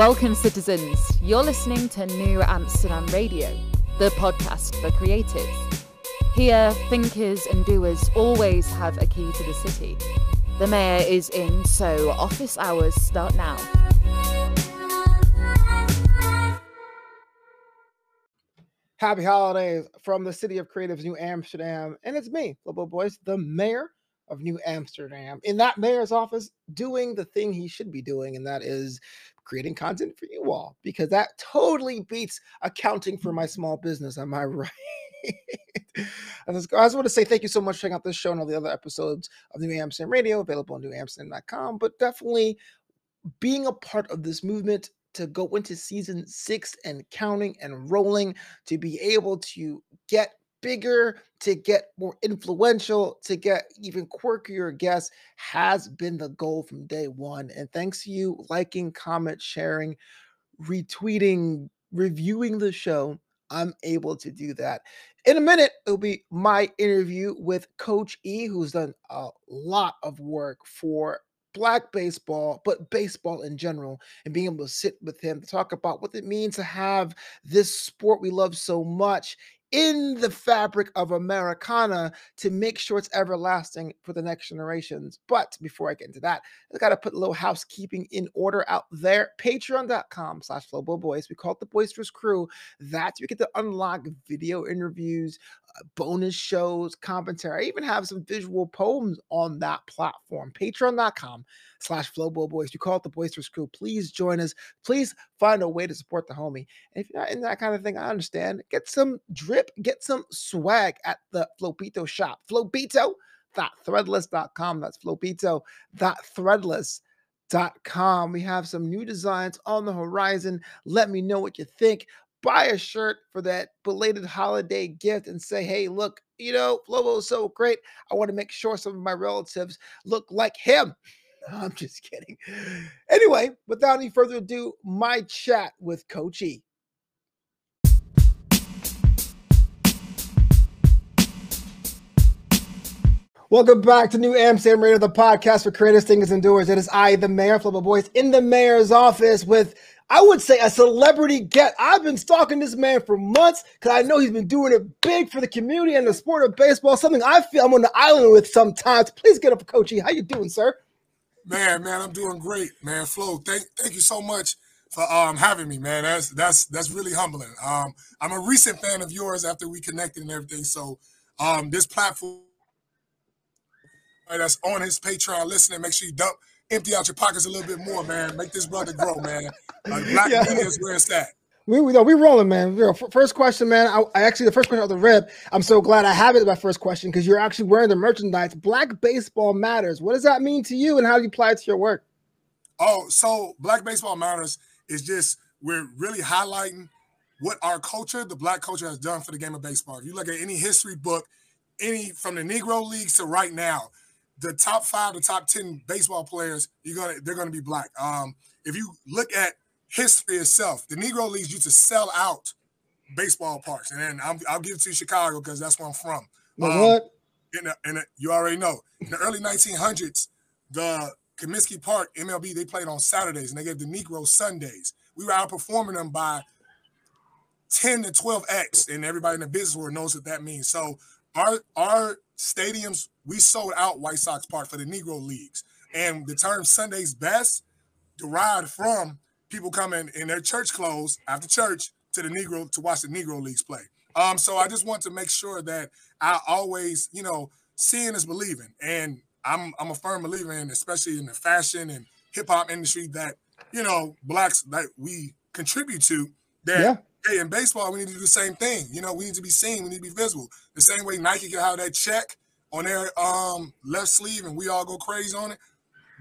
Welcome, citizens. You're listening to New Amsterdam Radio, the podcast for creatives. Here, thinkers and doers always have a key to the city. The mayor is in, so office hours start now. Happy holidays from the city of creatives, New Amsterdam. And it's me, Lobo Boys, the mayor of New Amsterdam, in that mayor's office, doing the thing he should be doing, and that is creating content for you all, because that totally beats accounting for my small business. Am I right? I just, want to say thank you so much for checking out this show and all the other episodes of New Amsterdam Radio, available on newamsterdam.com. But definitely being a part of this movement to go into season six and counting and rolling to be able to get bigger, to get more influential, to get even quirkier guests has been the goal from day one. And thanks to you liking, comment, sharing, retweeting, reviewing the show, I'm able to do that. In a minute, it'll be my interview with Coach E, who's done a lot of work for black baseball, but baseball in general, and being able to sit with him to talk about what it means to have this sport we love so much in the fabric of Americana to make sure it's everlasting for the next generations. But before I get into that, I got to put a little housekeeping in order out there. Patreon.com slash Boys. We call it the Boisterous Crew. That's where you get to unlock video interviews, bonus shows, commentary. I even have some visual poems on that platform. Patreon.com slash Flobo Boys. You call it the Boisterous Crew. Please join us. Please find a way to support the homie. And if you're not in that kind of thing, I understand. Get some drip, get some swag at the Flopito shop. Flopito.threadless.com. That's Flopito.threadless.com. We have some new designs on the horizon. Let me know what you think buy a shirt for that belated holiday gift and say, hey, look, you know, Flobo is so great. I want to make sure some of my relatives look like him. I'm just kidding. Anyway, without any further ado, my chat with Coach E. Welcome back to New Amsterdam Radio, the podcast for creators, thinkers, and doers. It is I, the mayor, Flubber Boys, in the mayor's office with, I would say, a celebrity get. I've been stalking this man for months because I know he's been doing it big for the community and the sport of baseball. Something I feel I'm on the island with sometimes. Please get up, Coach E. How you doing, sir? Man, man, I'm doing great, man. Flo, thank thank you so much for um having me, man. That's that's that's really humbling. Um, I'm a recent fan of yours after we connected and everything. So um this platform that's on his Patreon listening, make sure you dump empty out your pockets a little bit more, man. Make this brother grow, man. Uh, black yeah. media is where it's at we we, we rolling, man. First question, man. I, I, actually the first question of the rip. I'm so glad I have it. My first question because you're actually wearing the merchandise. Black baseball matters. What does that mean to you, and how do you apply it to your work? Oh, so Black baseball matters is just we're really highlighting what our culture, the Black culture, has done for the game of baseball. If you look at any history book, any from the Negro leagues to right now, the top five, the top ten baseball players, you're gonna they're gonna be black. Um, if you look at history itself. The Negro Leagues used to sell out baseball parks, and then i will give it to Chicago because that's where I'm from. Um, what? In the, in the, you already know. In the early 1900s, the Comiskey Park MLB they played on Saturdays, and they gave the Negro Sundays. We were outperforming them by 10 to 12 x, and everybody in the business world knows what that means. So our our stadiums we sold out White Sox Park for the Negro Leagues, and the term Sundays best derived from people coming in their church clothes after church to the Negro to watch the Negro leagues play. Um, so I just want to make sure that I always, you know, seeing is believing, and I'm I'm a firm believer in, especially in the fashion and hip hop industry, that you know blacks that we contribute to. That yeah. Hey, in baseball we need to do the same thing. You know, we need to be seen, we need to be visible. The same way Nike can have that check on their um, left sleeve, and we all go crazy on it.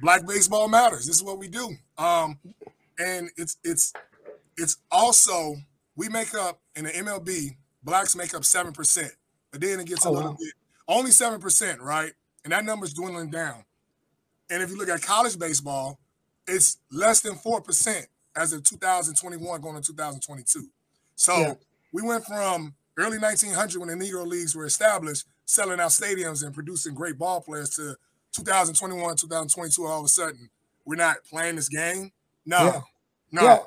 Black baseball matters. This is what we do. Um, and it's it's it's also we make up in the MLB, blacks make up seven percent, but then it gets a oh, little wow. bit only seven percent, right? And that number's dwindling down. And if you look at college baseball, it's less than four percent as of 2021 going to 2022. So yeah. we went from early 1900 when the Negro leagues were established, selling out stadiums and producing great ball players to 2021, 2022. All of a sudden, we're not playing this game no, yeah. No, yeah.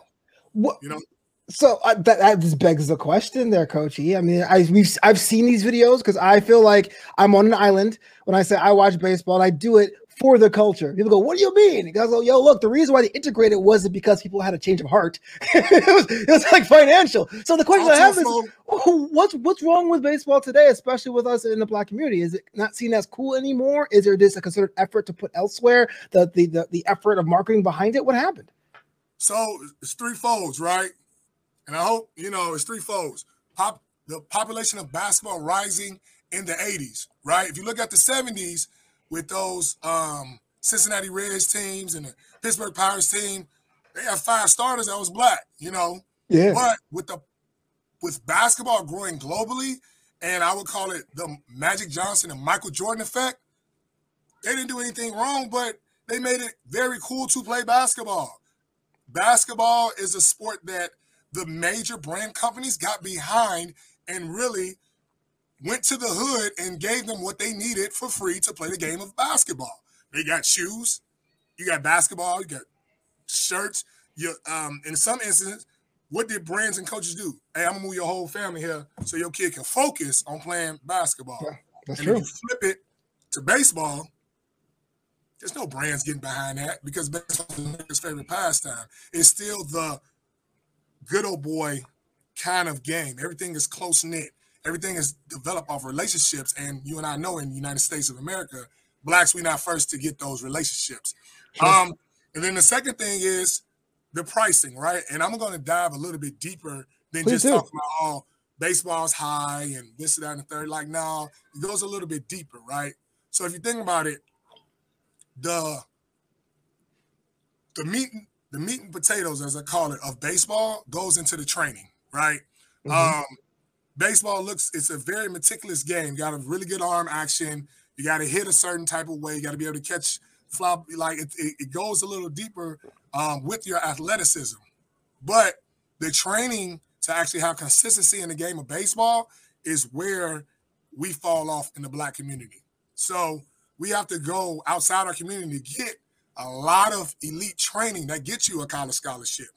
What, you know. So uh, that, that just begs the question, there, Coachy. I mean, I we've I've seen these videos because I feel like I'm on an island when I say I watch baseball. And I do it for the culture. People go, "What do you mean?" He goes, "Oh, yo, look, the reason why they integrated wasn't because people had a change of heart. it, was, it was like financial." So the question I have is, what's what's wrong with baseball today, especially with us in the black community? Is it not seen as cool anymore? Is there this a considered effort to put elsewhere? The the the, the effort of marketing behind it? What happened? So it's three folds, right? And I hope you know it's three folds. Pop the population of basketball rising in the 80s, right? If you look at the 70s with those um, Cincinnati Reds teams and the Pittsburgh Pirates team, they have five starters that was black, you know. Yeah. But with the with basketball growing globally, and I would call it the Magic Johnson and Michael Jordan effect, they didn't do anything wrong, but they made it very cool to play basketball. Basketball is a sport that the major brand companies got behind and really went to the hood and gave them what they needed for free to play the game of basketball. They got shoes, you got basketball, you got shirts. You um in some instances, what did brands and coaches do? Hey, I'm gonna move your whole family here so your kid can focus on playing basketball. Yeah, that's and true. if you flip it to baseball, there's no brands getting behind that because baseball is favorite pastime. It's still the good old boy kind of game. Everything is close knit everything is developed off relationships. And you and I know in the United States of America, blacks, we're not first to get those relationships. Um, and then the second thing is the pricing, right? And I'm going to dive a little bit deeper than Please just do. talking about oh, baseball's high and this, and that, and the third. Like, now it goes a little bit deeper, right? So if you think about it, the the meat the meat and potatoes, as I call it, of baseball goes into the training, right? Mm-hmm. Um, baseball looks it's a very meticulous game. You got a really good arm action. You got to hit a certain type of way. You got to be able to catch flop. Like it, it, it goes a little deeper um, with your athleticism, but the training to actually have consistency in the game of baseball is where we fall off in the black community. So we have to go outside our community to get a lot of elite training that gets you a college scholarship,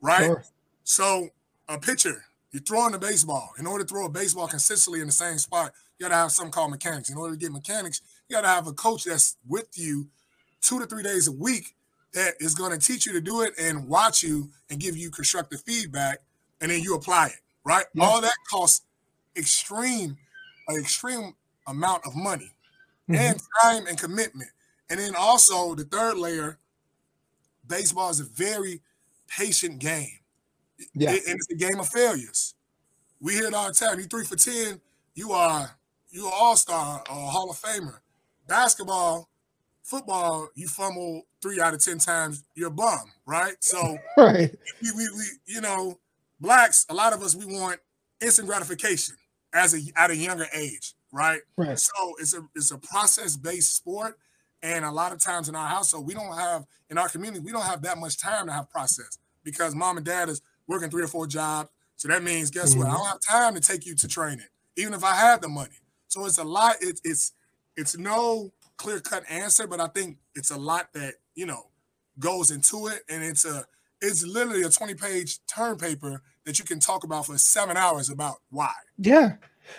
right? Sure. So a pitcher you're throwing the baseball. In order to throw a baseball consistently in the same spot, you got to have something called mechanics. In order to get mechanics, you got to have a coach that's with you two to three days a week that is going to teach you to do it and watch you and give you constructive feedback, and then you apply it. Right? Yeah. All that costs extreme, an extreme amount of money mm-hmm. and time and commitment. And then also the third layer, baseball is a very patient game. Yeah. And it's a game of failures. We hear it all the time. You three for 10, you are you are all-star or Hall of Famer. Basketball, football, you fumble three out of 10 times, you're a bum, right? So right. We, we, we, you know, blacks, a lot of us, we want instant gratification as a at a younger age, right? Right. So it's a it's a process-based sport. And a lot of times in our household, we don't have in our community, we don't have that much time to have process because mom and dad is working three or four jobs. So that means, guess mm-hmm. what? I mm-hmm. don't have time to take you to training, even if I had the money. So it's a lot. It's it's it's no clear cut answer, but I think it's a lot that you know goes into it, and it's a it's literally a twenty page term paper that you can talk about for seven hours about why. Yeah,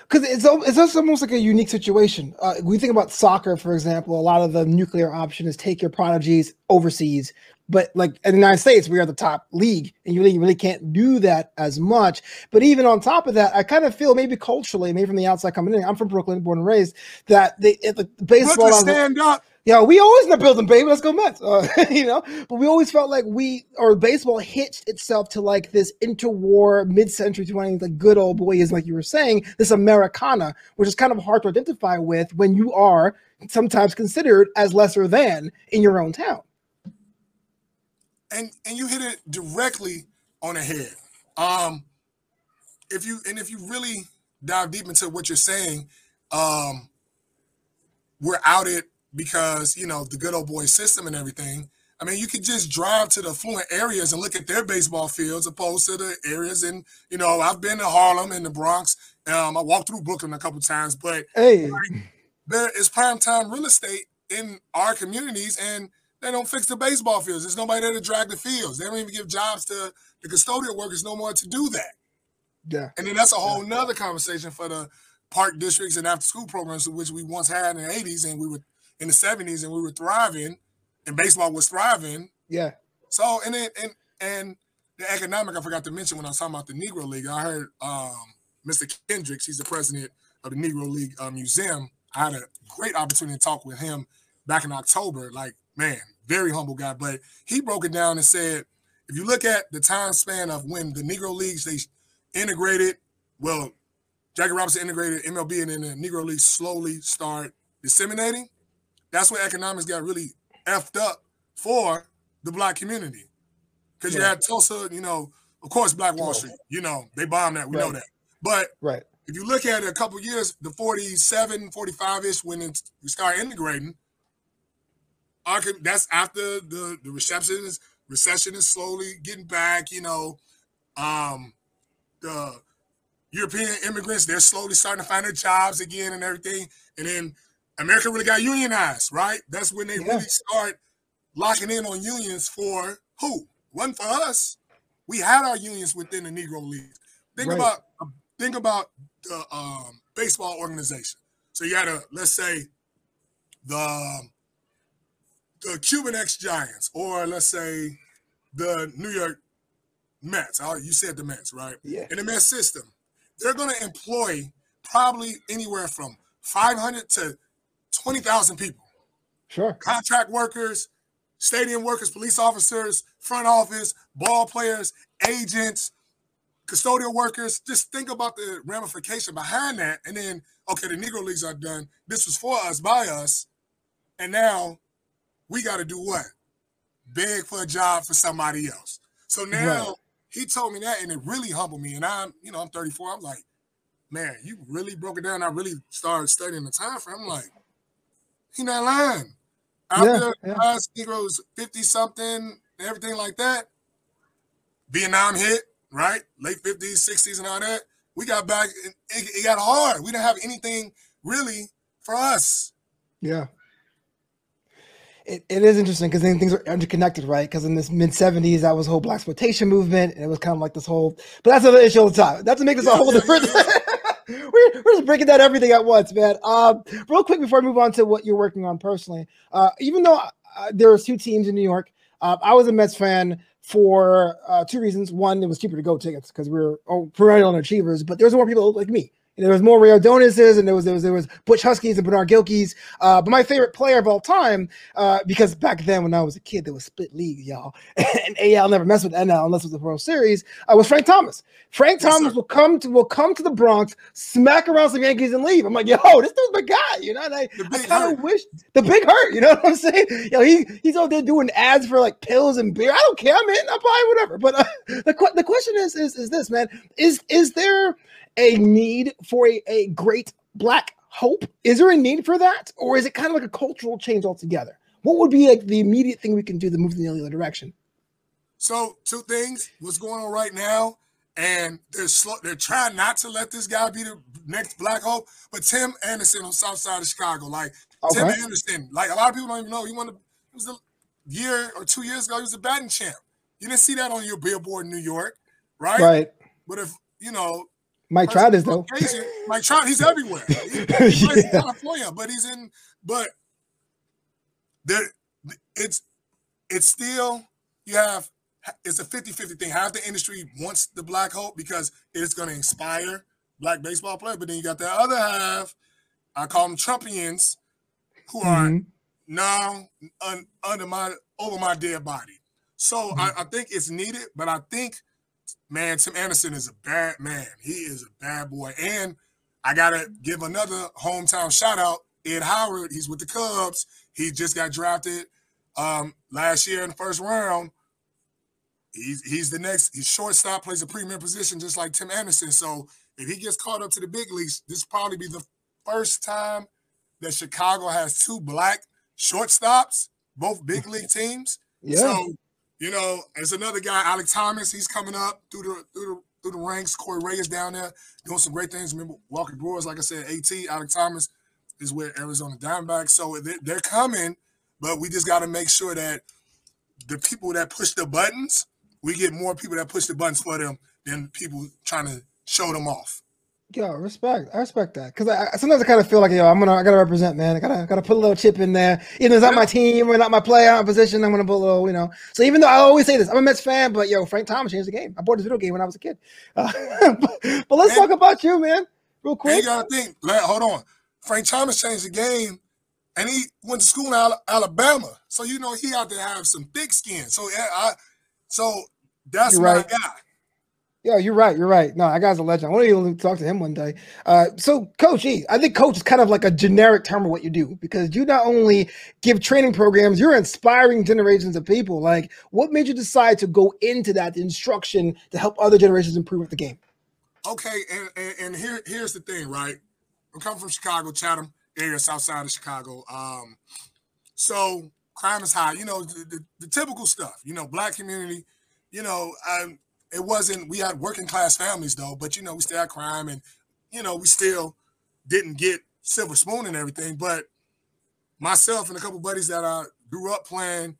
because it's it's almost like a unique situation. Uh, we think about soccer, for example. A lot of the nuclear option is take your prodigies overseas, but like in the United States, we are the top league, and you really, really can't do that as much. But even on top of that, I kind of feel maybe culturally, maybe from the outside coming in, I'm from Brooklyn, born and raised, that the baseball stand up. Yeah, we always in the building, baby. Let's go Mets. Uh, you know, but we always felt like we or baseball hitched itself to like this interwar mid-century 20s, like good old boyism, like you were saying, this Americana, which is kind of hard to identify with when you are sometimes considered as lesser than in your own town and and you hit it directly on the head. Um, if you and if you really dive deep into what you're saying, um, we're outed because you know the good old boy system and everything. I mean, you could just drive to the affluent areas and look at their baseball fields, opposed to the areas And you know I've been to Harlem and the Bronx. Um, I walked through Brooklyn a couple times, but hey, there is prime time real estate in our communities, and they don't fix the baseball fields. There's nobody there to drag the fields. They don't even give jobs to the custodial workers no more to do that. Yeah. And then that's a whole nother conversation for the park districts and after school programs, which we once had in the 80s and we were in the 70s and we were thriving and baseball was thriving. Yeah. So and then and and the economic I forgot to mention when I was talking about the Negro League. I heard um, Mr. Kendricks, he's the president of the Negro League uh, Museum. I had a great opportunity to talk with him back in October. Like, man, very humble guy. But he broke it down and said, if you look at the time span of when the Negro Leagues they integrated, well, Jackie Robinson integrated MLB and then the Negro League slowly start disseminating. That's when economics got really effed up for the black community. Because you had Tulsa, you know, of course, Black Wall Street, you know, they bombed that. We right. know that. But right. if you look at it a couple years, the 47, 45 ish, when it, we start integrating, that's after the, the recession is recession is slowly getting back, you know. Um, the European immigrants, they're slowly starting to find their jobs again and everything. And then America really got unionized, right? That's when they yeah. really start locking in on unions for who? One for us. We had our unions within the Negro League. Think right. about think about the um, baseball organization. So you had a let's say the the Cuban X Giants, or let's say the New York Mets. You said the Mets, right? Yeah. In the Mets system, they're going to employ probably anywhere from 500 to 20,000 people. Sure. Contract workers, stadium workers, police officers, front office, ball players, agents, custodial workers. Just think about the ramification behind that. And then, okay, the Negro Leagues are done. This was for us, by us. And now we got to do what? Beg for a job for somebody else. So now right. he told me that, and it really humbled me. And I'm, you know, I'm 34. I'm like, man, you really broke it down. I really started studying the time frame. I'm like, he not lying. After yeah, yeah. us Negroes 50 something, everything like that, Vietnam hit, right? Late 50s, 60s, and all that. We got back, it, it got hard. We didn't have anything really for us. Yeah it, it is interesting because then things are interconnected, right? Because in this mid 70s, that was whole blaxploitation movement, and it was kind of like this whole. But that's another issue all the time. That's to make this a whole different. we're, we're just breaking down everything at once, man. Um, real quick before I move on to what you're working on personally, uh, even though uh, there are two teams in New York, uh, I was a Mets fan for uh, two reasons. One, it was cheaper to go tickets because we are oh, perennial underachievers, but there's more people like me there was more Ordonez's and there was there was there was Butch Huskeys and Bernard Gilkeys. Uh, but my favorite player of all time, uh, because back then when I was a kid, there was split league, y'all, and AL never messed with NL unless it was the World Series. Uh, was Frank Thomas. Frank Thomas will come to will come to the Bronx, smack around some Yankees, and leave. I'm like, yo, this dude's my guy, you know. And I, I kind of wish the big hurt, you know what I'm saying? Yo, he he's out there doing ads for like pills and beer. I don't care, I'm in, I'll buy whatever. But uh, the the question is is is this, man? Is is there a need for a, a great black hope? Is there a need for that? Or is it kind of like a cultural change altogether? What would be like the immediate thing we can do to move in the other direction? So, two things. What's going on right now? And they're slow, they're trying not to let this guy be the next black hope. But Tim Anderson on South Side of Chicago, like okay. Tim Anderson, like a lot of people don't even know he won the it was a year or two years ago, he was a batting champ. You didn't see that on your billboard in New York, right? Right. But if you know, Mike Trout is though. Mike Trout, he's everywhere. He, he yeah. in California, but he's in. But there, it's it's still you have it's a 50-50 thing. Half the industry wants the black hope because it's going to inspire black baseball players, but then you got the other half. I call them Trumpians, who are mm-hmm. now un, under my over my dead body. So mm-hmm. I, I think it's needed, but I think man, Tim Anderson is a bad man. He is a bad boy. And I gotta give another hometown shout out. Ed Howard, he's with the Cubs. He just got drafted um, last year in the first round. He's he's the next. He's shortstop, plays a premier position just like Tim Anderson. So if he gets caught up to the big leagues, this will probably be the first time that Chicago has two black shortstops, both big league teams. Yeah. So you know, there's another guy, Alek Thomas. He's coming up through the through the through the ranks. Corey Ray is down there doing some great things. Remember, Walker Brewers, like I said, AT, Alek Thomas is with Arizona Diamondbacks. So they're coming, but we just got to make sure that the people that push the buttons, we get more people that push the buttons for them than people trying to show them off. Yo, respect. I respect that because I, sometimes I kind of feel like yo, I'm gonna I gotta represent, man. I gotta gotta put a little chip in there. Even though it's not my team or not my player, not my position, I'm gonna put a little, you know. So even though I always say this, I'm a Mets fan, but yo, Frank Thomas changed the game. I bought this video game when I was a kid. Uh, but, but, let's talk about you, man, real quick. You gotta think. hold on. Frank Thomas changed the game, and he went to school in Alabama, so you know he had to have some thick skin. So yeah, I, so that's You're my right. guy. Yeah, you're right. You're right. No, that guy's a legend. I want to even talk to him one day. Uh, so, Coach E, I think coach is kind of like a generic term of what you do because you not only give training programs, you're inspiring generations of people. Like, what made you decide to go into that instruction to help other generations improve the game? Okay, and, and, and here here's the thing, right? I'm coming from Chicago, Chatham area, south side of Chicago. Um, so crime is high. You know the, the, the typical stuff. You know, black community. You know, um, it wasn't we had working class families though, but you know, we still had crime and you know, we still didn't get silver spoon and everything. But myself and a couple buddies that I grew up playing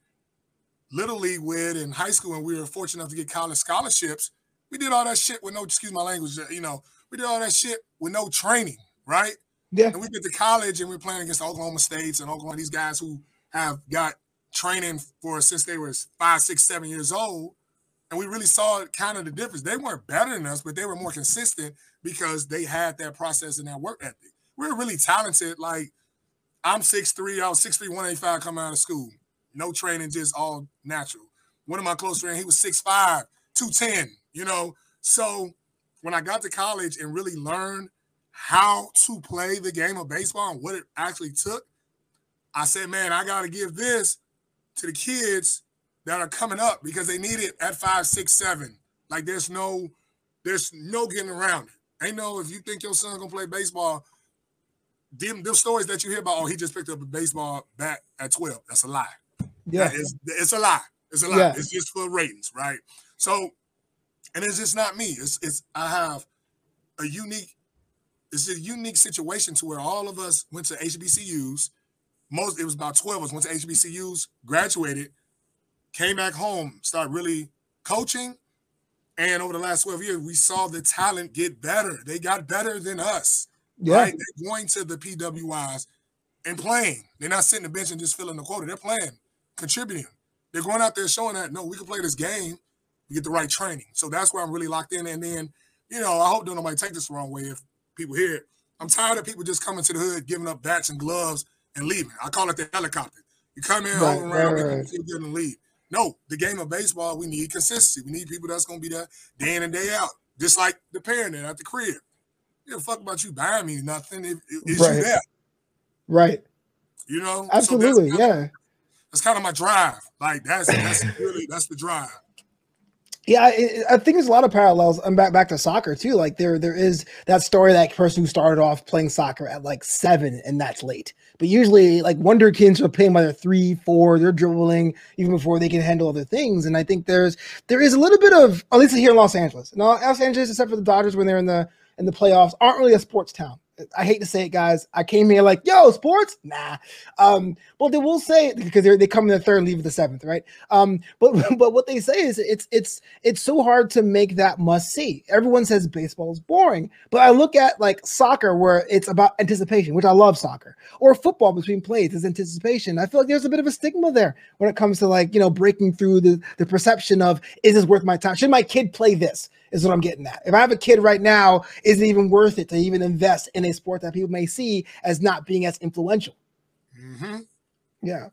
little league with in high school, and we were fortunate enough to get college scholarships. We did all that shit with no, excuse my language, uh, you know, we did all that shit with no training, right? Yeah. And we get to college and we're playing against Oklahoma States and Oklahoma, these guys who have got training for since they were five, six, seven years old and we really saw kind of the difference. They weren't better than us, but they were more consistent because they had that process and that work ethic. We were really talented. Like I'm 6'3, I was 6'3, 185 coming out of school. No training, just all natural. One of my close friends, he was 6'5, 210, you know. So when I got to college and really learned how to play the game of baseball and what it actually took, I said, man, I got to give this to the kids that are coming up because they need it at five, six, seven. Like there's no, there's no getting around it. Ain't no if you think your son's gonna play baseball, them, them stories that you hear about, oh, he just picked up a baseball bat at 12. That's a lie. Yeah. It's, it's a lie. It's a lie. Yeah. It's just for ratings, right? So, and it's just not me. It's it's I have a unique, it's a unique situation to where all of us went to HBCUs. Most it was about 12 of us went to HBCUs, graduated, came back home, started really coaching. And over the last 12 years, we saw the talent get better. They got better than us. Yeah. Right? They're going to the PWIs and playing. They're not sitting on the bench and just filling the quota. They're playing, contributing. They're going out there showing that, no, we can play this game. We get the right training. So that's where I'm really locked in. And then, you know, I hope don't nobody take this the wrong way if people hear it. I'm tired of people just coming to the hood, giving up bats and gloves and leaving. I call it the helicopter. You come in, right, hold around, right, right. and leave. No, the game of baseball, we need consistency. We need people that's gonna be there day in and day out, just like the parent at the crib. You know, fuck about you buying me nothing. It, it's right. you there, right? You know, absolutely, so that's yeah. Of, that's kind of my drive. Like that's that's really that's the drive. Yeah, I, think there's a lot of parallels. And back back to soccer too. Like there there is that story that person who started off playing soccer at like seven, and that's late. But usually, like wonder kids are playing by their three, four. They're dribbling even before they can handle other things. And I think there's there is a little bit of at least here in Los Angeles. Now, Los Angeles, except for the Dodgers when they're in the in the playoffs, aren't really a sports town. I hate to say it, guys. I came here like, yo, sports? Nah. Um, but they will say because they come in the third, leave the seventh, right? Um, but but what they say is it's it's it's so hard to make that must see. Everyone says baseball is boring, but I look at like soccer where it's about anticipation, which I love soccer, or football between plays is anticipation. I feel like there's a bit of a stigma there when it comes to like you know breaking through the the perception of is this worth my time? Should my kid play this? Is what I'm getting at. If I have a kid right now, is it even worth it to even invest in a sport that people may see as not being as influential? Mm-hmm. Yeah.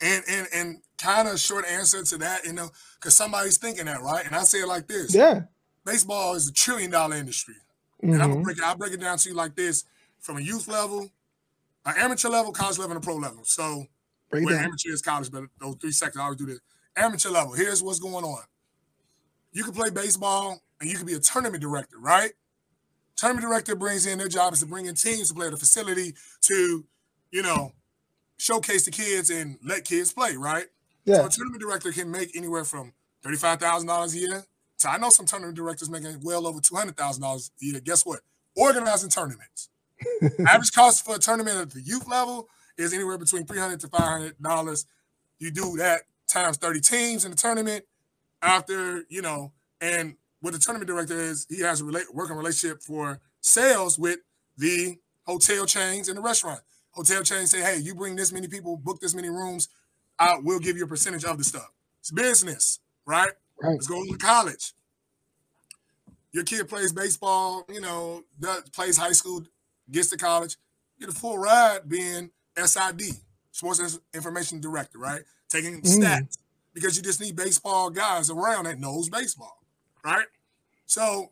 And and and kind of short answer to that, you know, because somebody's thinking that, right? And I say it like this: Yeah, baseball is a trillion dollar industry, mm-hmm. and I'm gonna break it. I'll break it down to you like this: from a youth level, an amateur level, college level, and a pro level. So, break where amateur is college, but those three seconds I always do this. Amateur level. Here's what's going on. You can play baseball and you can be a tournament director, right? Tournament director brings in their job is to bring in teams to play at a facility to, you know, showcase the kids and let kids play, right? Yeah. So a tournament director can make anywhere from thirty-five thousand dollars a year. So I know some tournament directors making well over two hundred thousand dollars a year. Guess what? Organizing tournaments. Average cost for a tournament at the youth level is anywhere between 300 to 500 dollars. You do that times 30 teams in the tournament. After you know, and what the tournament director is, he has a relate, working relationship for sales with the hotel chains and the restaurant. Hotel chains say, "Hey, you bring this many people, book this many rooms, I will give you a percentage of the stuff." It's business, right? Right. Let's go to college. Your kid plays baseball, you know, does, plays high school, gets to college, get a full ride being SID, Sports Information Director, right? Taking Mm. stats because you just need baseball guys around that knows baseball, right? So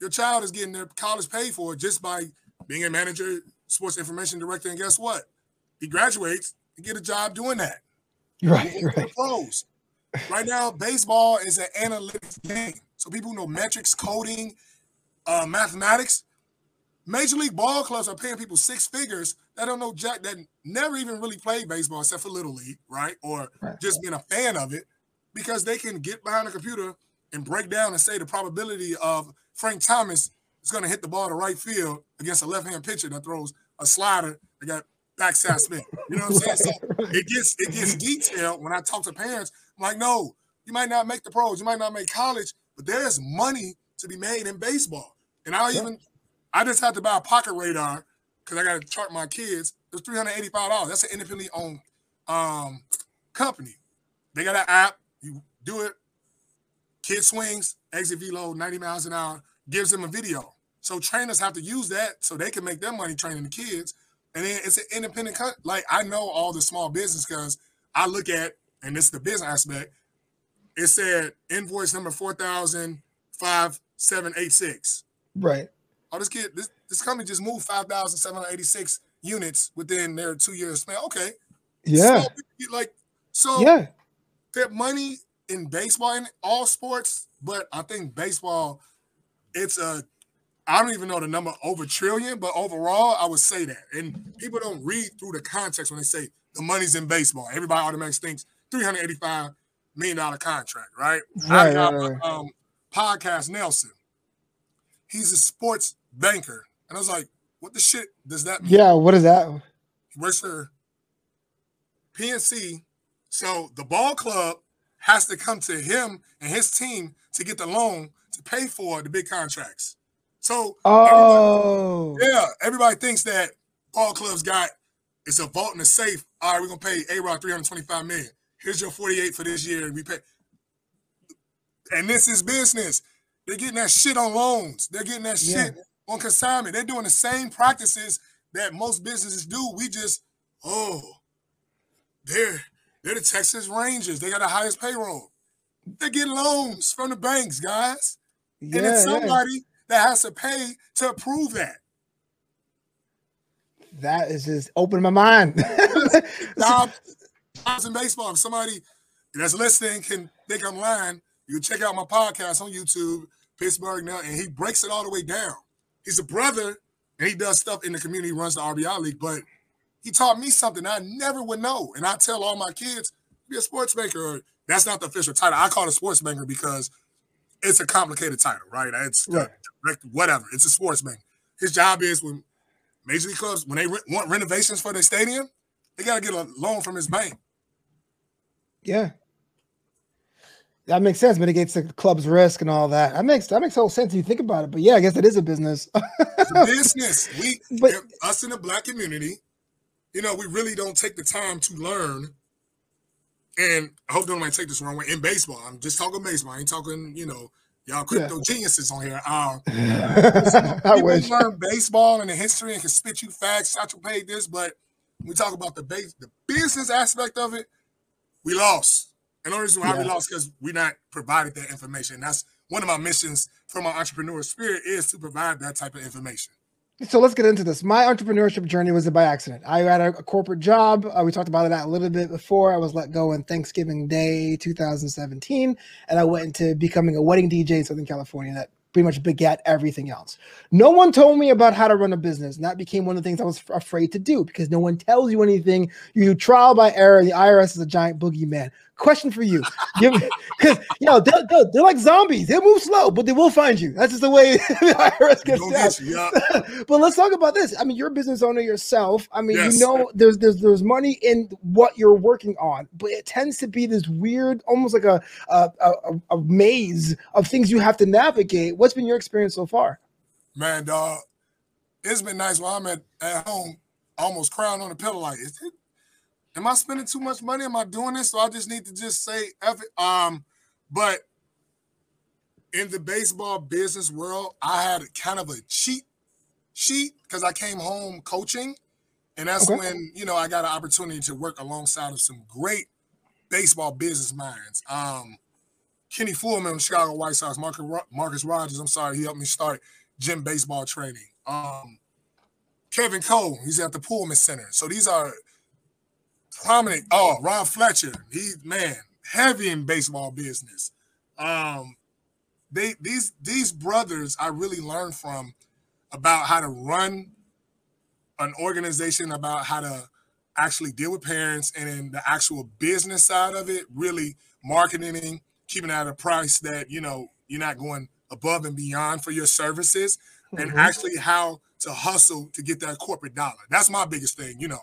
your child is getting their college paid for just by being a manager, sports information director, and guess what? He graduates and get a job doing that. Right, Move on to the right. pros. Right now, baseball is an analytics game. So people who know metrics, coding, uh, mathematics. Major league ball clubs are paying people six figures that don't know jack that never even really played baseball except for little league, right? Or Right. just being a fan of it, because they can get behind a computer and break down and say the probability of Frank Thomas is going to hit the ball to right field against a left-hand pitcher that throws a slider that got backside spin. You know what I'm saying? So it gets it gets detailed when I talk to parents. I'm like, no, you might not make the pros, you might not make college, but there's money to be made in baseball. And I Yeah. even I just had to buy a pocket radar because I got to chart my kids. It was three hundred eighty-five dollars. That's an independently owned um, company. They got an app. You do it. Kid swings, exit velo, 90 miles an hour, gives them a video. So trainers have to use that so they can make their money training the kids. And then it's an independent cut. Like I know all the small business because I look at, and this is the business aspect. It said invoice number 4,05786. right. Oh, this kid, this, this company just moved 5,786 units within their two years span. Okay. Yeah. So, like, so Yeah. that money in baseball in all sports, but I think baseball, it's a I don't even know the number over trillion, but overall, I would say that. And people don't read through the context when they say the money's in baseball. Everybody automatically thinks three hundred eighty-five million dollar contract, right? Right, I got right. um podcast Nelson. He's a sports banker, and I was like, "What the shit does that mean?" Yeah. What is that? He works for PNC. So the ball club has to come to him and his team to get the loan to pay for the big contracts. So Oh. yeah, everybody thinks that ball clubs got it's a vault in the safe. All right, we're gonna pay A Rod 325 million. Here's your 48 for this year, and we pay. And this is business. They're getting that shit on loans. They're getting that Yeah. shit on consignment. They're doing the same practices that most businesses do. We just, oh, they're they're the Texas Rangers. They got the highest payroll. They get loans from the banks, guys. Yeah. and it's yeah. somebody that has to pay to approve that. That is just opening my mind. Job, jobs in baseball. If somebody that's listening can think I'm lying, you check out my podcast on YouTube, Pittsburgh now, and he breaks it all the way down. He's a brother and he does stuff in the community, runs the RBI league, but he taught me something I never would know. And I tell all my kids, be a sports banker. Or, that's not the official title. I call it a sports banker because it's a complicated title, right? It's Right. direct- whatever. It's a sports bank. His job is when major league clubs, when they re- want renovations for their stadium, they got to get a loan from his bank. yeah. That makes sense. Mitigates the club's risk and all that. That makes that makes whole sense if you think about it. But yeah, I guess it is a business. It's a business. We, But- us in the black community, you know, we really don't take the time to learn. And I hope nobody take this wrong way. In baseball, I'm just talking baseball. I ain't talking, you know, y'all crypto geniuses on here. Um, I people wish. learn baseball and the history and can spit you facts. Satchel paid this, but we talk about the base, the business aspect of it, we lost. And the only reason why we Yeah. lost because we not provided that information. That's one of my missions for my entrepreneur spirit is to provide that type of information. So let's get into this. My entrepreneurship journey was by accident. I had a, a corporate job. Uh, we talked about that a little bit before. I was let go on Thanksgiving Day 2017, and I went into becoming a wedding DJ in Southern California. That pretty much begat everything else. No one told me about how to run a business, and that became one of the things I was f- afraid to do because no one tells you anything. You do trial by error. The IRS is a giant boogeyman. Question for you. Because you know they're, they're, they're, like zombies. They move slow, but they will find you. That's just the way the IRS gets. You, yeah. but let's talk about this. I mean, you're a business owner yourself. I mean, yes. you know, there's there's there's money in what you're working on, but it tends to be this weird, almost like a a, a, a maze of things you have to navigate. What's been your experience so far? Man, dog, it's been nice while I'm at, at home, almost crying on the pillow. Like, is it am I spending too much money? Am I doing this? So I just need to just say F it. Um, but in the baseball business world, I had kind of a cheat sheet because I came home coaching. And that's okay. when, you know, I got an opportunity to work alongside of some great baseball business minds. Um, Kenny Fullman, Chicago White Sox, Marcus, Marcus Rogers, I'm sorry, he helped me start gym baseball training. Um, Kevin Cole, he's at the Pullman Center. So these are prominent. Oh, Ron Fletcher, he man, heavy in baseball business. Um, they these these brothers I really learned from about how to run an organization, about how to actually deal with parents, and then the actual business side of it, really marketing, keeping at a price that you know you're not going above and beyond for your services, mm-hmm. and actually how to hustle to get that corporate dollar. That's my biggest thing, you know.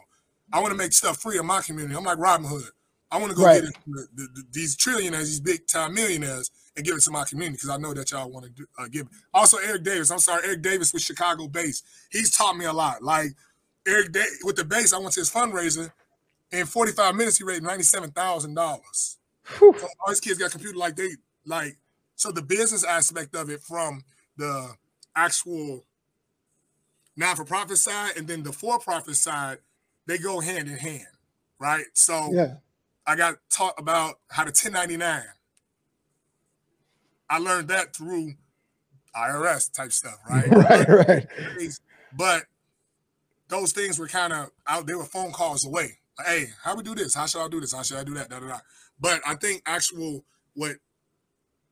I want to make stuff free in my community. I'm like Robin Hood. I want to go right. get the, the, the, these trillionaires, these big time millionaires, and give it to my community because I know that y'all want to do, uh, give it. Also, Eric Davis. I'm sorry, Eric Davis with Chicago base. He's taught me a lot. Like Eric da- with the base, I went to his fundraiser. In 45 minutes, he raised ninety-seven thousand dollars. So all his kids got computer like they like. So the business aspect of it, from the actual non-for-profit side and then the for-profit side they go hand in hand, right? So yeah. I got taught about how to 1099. I learned that through IRS type stuff, right? right, right. But those things were kind of out. They were phone calls away. Like, hey, how we do this? How should I do this? How should I do that? Da, da, da. But I think actual what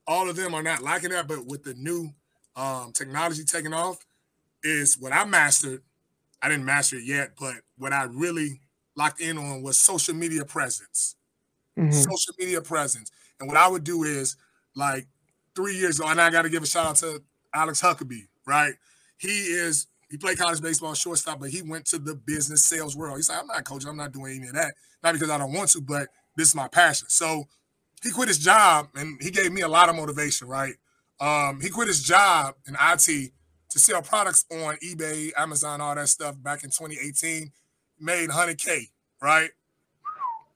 all of them are not liking that, but with the new um, technology taking off, is what I mastered I didn't master it yet, but what I really locked in on was social media presence. Mm-hmm. Social media presence. And what I would do is like three years ago, and I got to give a shout out to Alex Huckabee, right? He is, he played college baseball shortstop, but he went to the business sales world. He's like, I'm not coaching, I'm not doing any of that. Not because I don't want to, but this is my passion. So he quit his job and he gave me a lot of motivation, right? Um, he quit his job in IT to sell products on eBay, Amazon, all that stuff back in 2018, made 100K, right?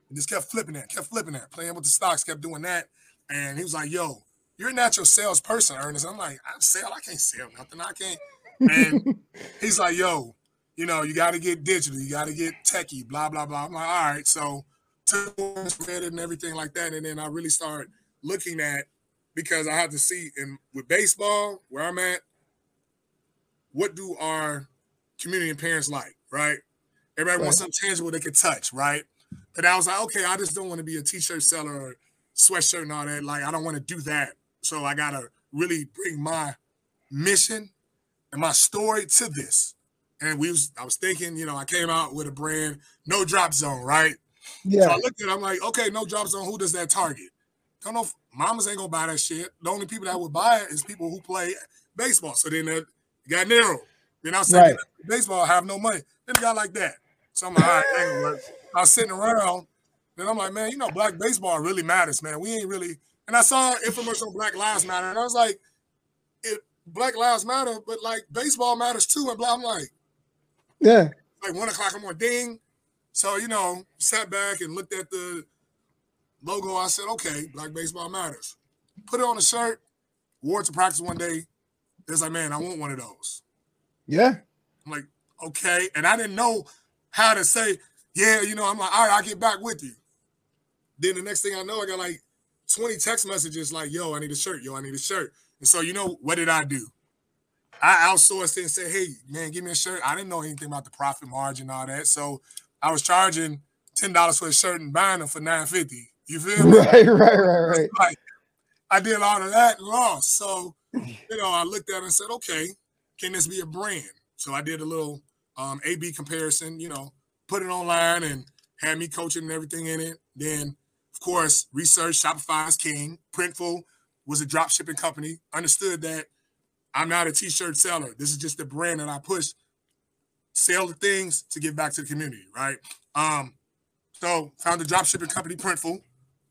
And just kept flipping that, kept flipping that, playing with the stocks, kept doing that. And he was like, yo, you're a natural salesperson, Ernest. I'm like, I sell, I can't sell nothing. I can't. And he's like, yo, you know, you got to get digital, you got to get techie, blah, blah, blah. I'm like, all right. So took credit and everything like that. And then I really started looking at because I have to see in with baseball, where I'm at, what do our community and parents like, right? Everybody right. wants something tangible they can touch, right? And I was like, okay, I just don't want to be a t-shirt seller or sweatshirt and all that. Like, I don't want to do that. So I gotta really bring my mission and my story to this. And we was, I was thinking, you know, I came out with a brand, no drop zone, right? Yeah. So I looked at it, I'm like, okay, no drop zone. Who does that target? Don't know. If, mamas ain't gonna buy that shit. The only people that would buy it is people who play baseball. So then you got narrow. Then I said, right. baseball, I have no money. Then a guy like that. So I'm like, all right, I was sitting around. Then I'm like, man, you know, black baseball really matters, man. We ain't really. And I saw an infomercial Black Lives Matter, and I was like, it Black Lives Matter, but like baseball matters too. And blah, I'm like, yeah. Like one o'clock, I'm going, ding. So, you know, sat back and looked at the logo. I said, okay, black baseball matters. Put it on a shirt, wore it to practice one day, it's like, man, I want one of those. Yeah. I'm like, okay. And I didn't know how to say, yeah, you know, I'm like, all right, I'll get back with you. Then the next thing I know, I got like 20 text messages like, yo, I need a shirt. Yo, I need a shirt. And so, you know, what did I do? I outsourced it and said, hey, man, give me a shirt. I didn't know anything about the profit margin, all that. So I was charging $10 for a shirt and buying them for 950 You feel me? Right, right, right, right. Like, I did all of that and lost. So you know, I looked at it and said, okay, can this be a brand? So I did a little um, A/B comparison. You know, put it online and had me coaching and everything in it. Then of course, research Shopify is king. Printful was a drop shipping company. Understood that I'm not a t-shirt seller. This is just the brand that I push. Sell the things to give back to the community, right? Um, so found a drop shipping company, Printful.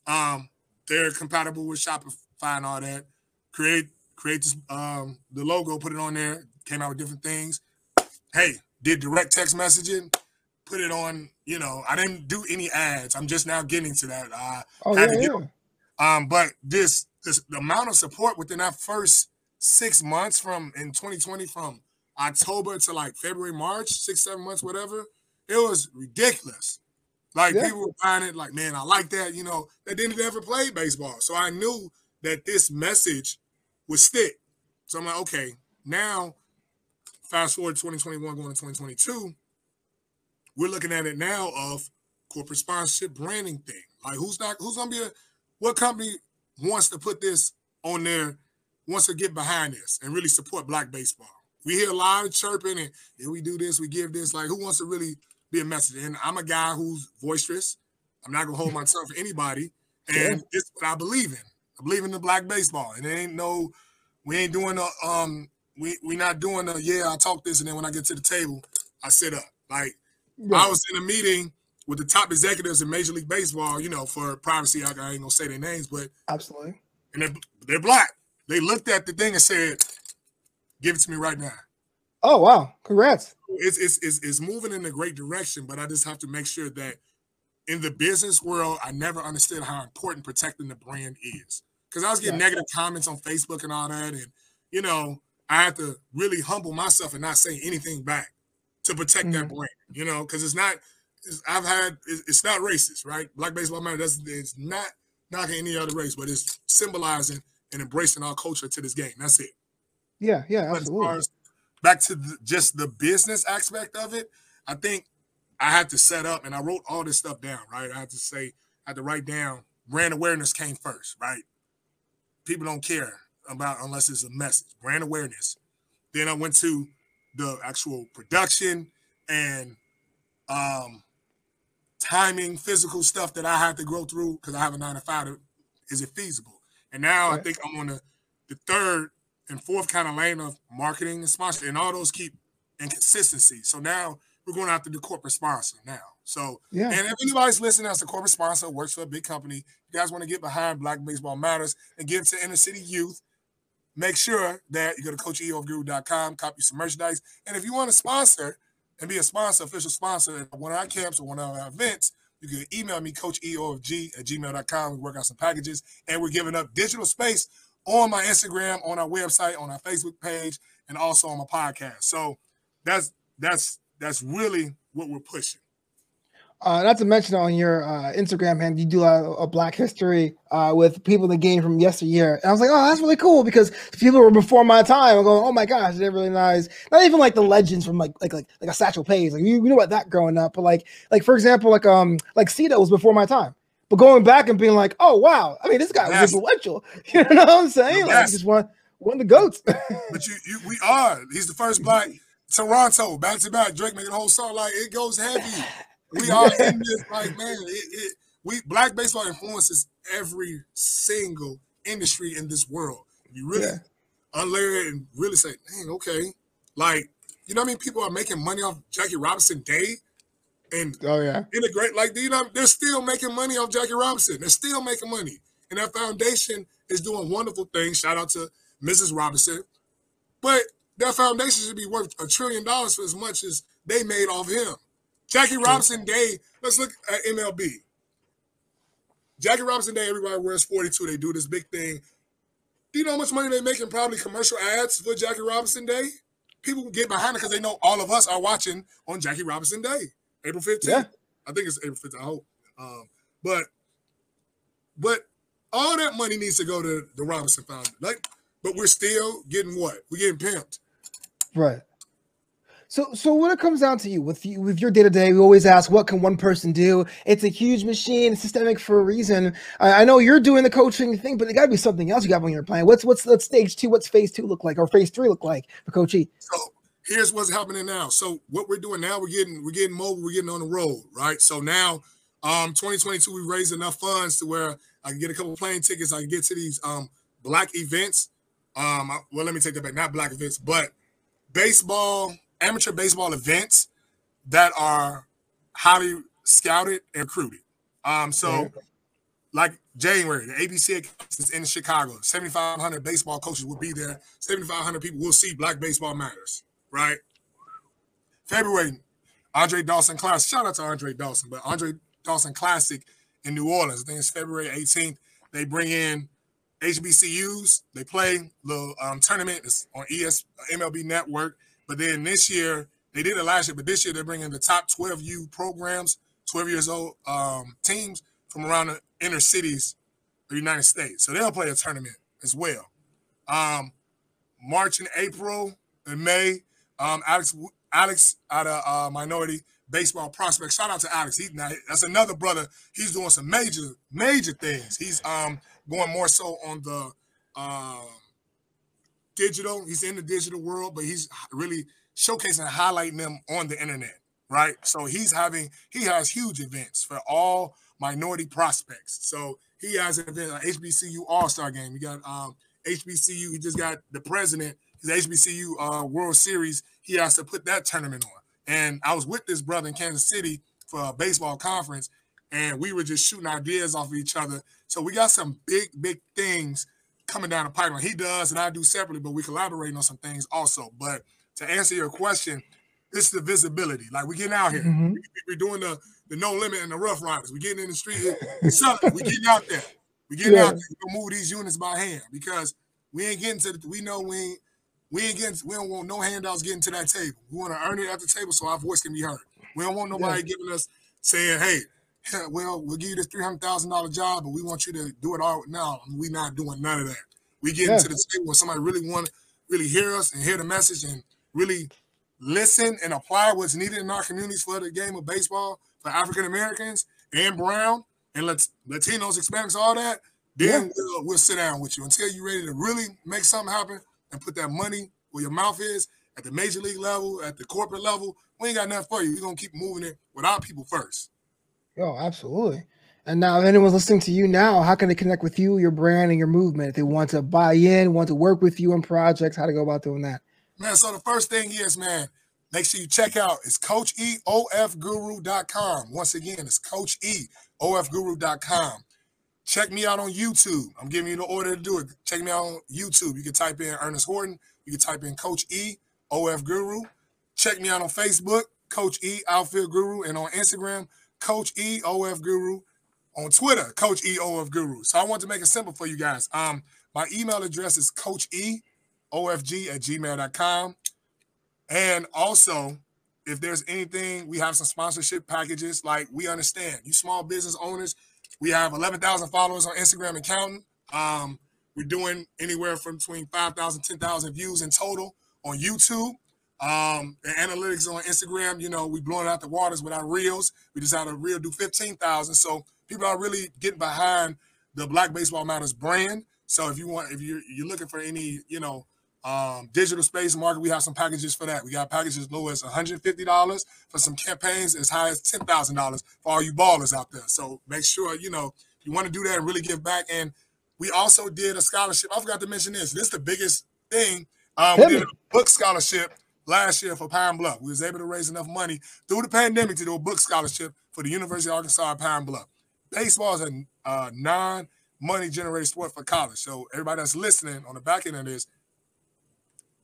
Um, they're compatible with Shopify and all that. Create create this, um, the logo, put it on there. Came out with different things. Hey, did direct text messaging. Put it on. You know, I didn't do any ads. I'm just now getting to that. I Oh yeah, to yeah. um, but this this the amount of support within that first six months from in 2020 from October to like February, March, six, seven months, whatever, it was ridiculous. Like Yeah. people were buying it, like, man, I like that, you know, that didn't ever play baseball. So I knew that this message would stick. So I'm like, okay, now fast forward 2021 going to 2022, we're looking at it now of corporate sponsorship branding thing. Like who's not who's gonna be a what company wants to put this on there, wants to get behind this and really support black baseball. We hear a lot of chirping and yeah, we do this, we give this. Like, who wants to really be a message? And I'm a guy who's boisterous. I'm not gonna hold my tongue for anybody. And it's what I believe in. I believe in the black baseball. And there ain't no, we ain't doing a um, we we not doing a yeah, I talk this, and then when I get to the table, I sit up. Like I was in a meeting with the top executives in Major League Baseball, you know, for privacy, I, I ain't gonna say their names, but Absolutely. and they're, they're black. They looked at the thing and said, "Give it to me right now." Oh wow! Congrats. It's it's it's, it's moving in a great direction, but I just have to make sure that in the business world, I never understood how important protecting the brand is. Because I was getting Yeah. negative comments on Facebook and all that, and you know, I had to really humble myself and not say anything back to protect that Mhm. brand. You know, because it's not. It's, I've had. It's, it's not racist, right? Black baseball matter. That's it's not knocking any other race, but it's symbolizing and embracing our culture to this game. That's it. Yeah, yeah, But as absolutely. far as back to the, just the business aspect of it, I think I had to set up and I wrote all this stuff down, right? I had to say, I had to write down brand awareness came first, right? People don't care about unless it's a message, brand awareness. Then I went to the actual production and um timing, physical stuff that I had to go through because I have a nine to five. to- Is it feasible? And now I think I'm on the, the third and fourth kind of lane of marketing and sponsor, and all those keep inconsistency. So now we're going after the corporate sponsor now. So Yeah. and if anybody's listening as a corporate sponsor, works for a big company, you guys want to get behind Black Baseball Matters and give to inner city youth, make sure that you go to coacheofguru.com, copy some merchandise. And if you want to sponsor and be a sponsor, official sponsor at one of our camps or one of our events, you can email me, coacheofg at gmail.com. We work out some packages and we're giving up digital space on my Instagram, on our website, on our Facebook page, and also on my podcast. So that's that's that's really what we're pushing. Uh, not to mention on your uh, Instagram hand, you do a of Black History uh, with people in the game from yesteryear, and I was like, oh, that's really cool because people were before my time. I'm going, oh my gosh, they're really nice. Not even like the legends from like like like like a Satchel Paige, like you, you knew about that growing up, but like like for example, like um like Cito was before my time. But going back and being like, oh wow, I mean, this guy was influential. You know what I'm saying? Like, just one one of the goats. But you, you we are. He's the first black Toronto back to back. Drake making a whole song like it goes heavy. We are in this like man. It, it we black baseball influences every single industry in this world. You really Yeah. unlayer it and really say, dang, okay, like you know what I mean? People are making money off Jackie Robinson Day and oh yeah, integrate like you know they're still making money off Jackie Robinson. They're still making money, and that foundation is doing wonderful things. Shout out to Mrs. Robinson, but that foundation should be worth a trillion dollars for as much as they made off him. Jackie Robinson Day. Let's look at MLB. Jackie Robinson Day. Everybody wears forty two. They do this big thing. Do you know how much money they making? Probably commercial ads for Jackie Robinson Day. People get behind it because they know all of us are watching on Jackie Robinson Day, April fifteenth. yeah, I think it's April 15th, I hope. Um, but but all that money needs to go to the Robinson Foundation. Like, but we're still getting what? We're getting pimped. Right. So, so when it comes down to you with you with your day to day, we always ask, what can one person do? It's a huge machine, systemic for a reason. I, I know you're doing the coaching thing, but it got to be something else you got on your plan. What's what's what's stage two? What's phase two look like, or phase three look like for Coach? So here's what's happening now. So what we're doing now, we're getting we're getting mobile, we're getting on the road, right? So now Um, 2022, we raised enough funds to where I can get a couple plane tickets. I can get to these um black events. Um, well, let me take that back. Not black events, but baseball, amateur baseball events that are highly scouted and recruited. Um, so like January, the ABC is in Chicago. 7,500 baseball coaches will be there. 7,500 people will see Black Baseball Matters, right? February, Andre Dawson Classic. Shout out to Andre Dawson, but Andre Dawson Classic in New Orleans. I think it's February 18th. They bring in HBCUs. They play the um, tournament it's on ES MLB Network. But then this year, they did it last year, but this year they're bringing the top 12U programs, 12 years old um, teams from around the inner cities of the United States. So they'll play a tournament as well. Um, March and April and May, um, Alex Alex out of uh, Minority Baseball Prospect. Shout out to Alex. He now that's another brother. He's doing some major major things. He's um going more so on the uh, digital. He's in the digital world, but he's really showcasing and highlighting them on the internet. Right. So he's having he has huge events for all minority prospects. So he has an event, an HBCU All Star game. We got um, HBCU. He just got the president. His HBCU uh, World Series. He has to put that tournament on. And I was with this brother in Kansas City for a baseball conference, and we were just shooting ideas off of each other. So we got some big, big things coming down the pipeline. He does, and I do separately, but we collaborating on some things also. But to answer your question, it's the visibility. Like we're getting out here. Mm-hmm. We, are doing the the no limit and the rough riders. We're getting in the street. It's something. We're getting out there. We're getting yeah. out there. We're move these units by hand because we ain't getting to the, we know we ain't we ain't getting we don't want no handouts getting to that table. We want to earn it at the table so our voice can be heard. We don't want nobody yeah. giving us saying, hey, well, we'll give you this three hundred thousand dollar job, but we want you to do it all now. we're not doing none of that. We get yeah. into the table when somebody really want to really hear us and hear the message and really listen and apply what's needed in our communities for the game of baseball for African Americans and brown and Lat- Latinos, Hispanics, all that. Then yeah. we'll, we'll sit down with you until you're ready to really make something happen and put that money where your mouth is at the major league level, at the corporate level. We ain't got nothing for you. We're gonna keep moving it with our people first. Yo, absolutely. And now, if anyone's listening to you now, how can they connect with you, your brand, and your movement? If they want to buy in, want to work with you on projects, how to go about doing that? Man, so the first thing is, man, make sure you check out it's coacheofguru.com. Once again, it's coacheofguru.com. Check me out on YouTube. I'm giving you the order to do it. Check me out on YouTube. You can type in Ernest Horton. You can type in Coach E, OF Guru. Check me out on Facebook, Coach E, Outfield Guru. And on Instagram, Coach E, OF Guru. On Twitter, Coach E, OF Guru. So I want to make it simple for you guys. Um, My email address is Coach E, OFG at gmail.com. And also, if there's anything, we have some sponsorship packages. Like we understand, you small business owners, we have 11,000 followers on Instagram and counting. Um, we're doing anywhere from between 5,000, 10,000 views in total on YouTube. Um, the analytics on Instagram, you know, we blowing out the waters with our reels. We just had a reel do 15,000. So people are really getting behind the Black Baseball Matters brand. So if you want, if you're, you're looking for any, you know, um, digital space market, we have some packages for that. We got packages as low as $150 for some campaigns, as high as $10,000 for all you ballers out there. So make sure, you know, you want to do that and really give back. And we also did a scholarship. I forgot to mention this. This is the biggest thing. Um, we did a book scholarship last year for Pine Bluff. We was able to raise enough money through the pandemic to do a book scholarship for the University of Arkansas Pine Bluff. Baseball is a uh, non-money generated sport for college. So everybody that's listening on the back end of this,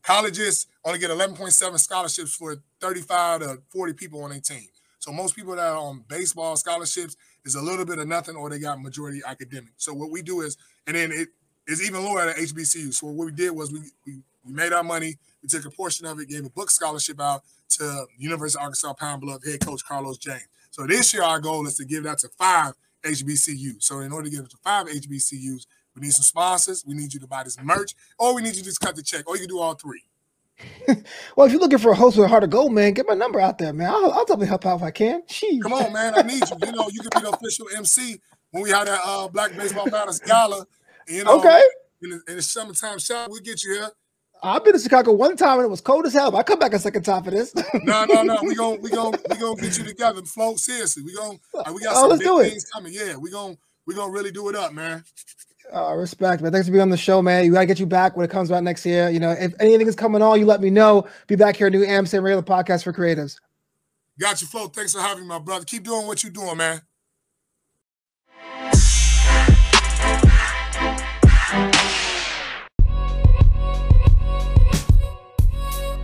Colleges only get 11.7 scholarships for 35 to 40 people on a team. So most people that are on baseball scholarships is a little bit of nothing, or they got majority academic. So what we do is, and then it is even lower at HBCU. So what we did was we, we, we made our money, we took a portion of it, gave a book scholarship out to University of Arkansas Pine Bluff head coach Carlos James. So this year our goal is to give that to five HBCUs. So in order to give it to five HBCUs, we need some sponsors. We need you to buy this merch, or we need you to just cut the check, or you can do all three. well, if you're looking for a host with a heart of gold, man, get my number out there, man. I'll, I'll definitely help out if I can. Jeez. Come on, man. I need you. You know, you can be the official MC when we have that uh, Black Baseball Matters Gala. You know, okay. In the, in the summertime shop, we'll get you here. I've been to Chicago one time and it was cold as hell. But I come back a second time for this. no, no, no. We gonna we gonna we gonna get you together, Flo. Seriously, we gonna uh, we got Oh, some big do it. things coming. Yeah, we gonna we gonna really do it up, man. Uh, respect, man. Thanks for being on the show, man. You gotta get you back when it comes out next year. You know, if anything is coming on, you let me know. Be back here at New Amsterdam Radio Podcast for Creatives. Got you, Flo. Thanks for having me, my brother. Keep doing what you're doing, man.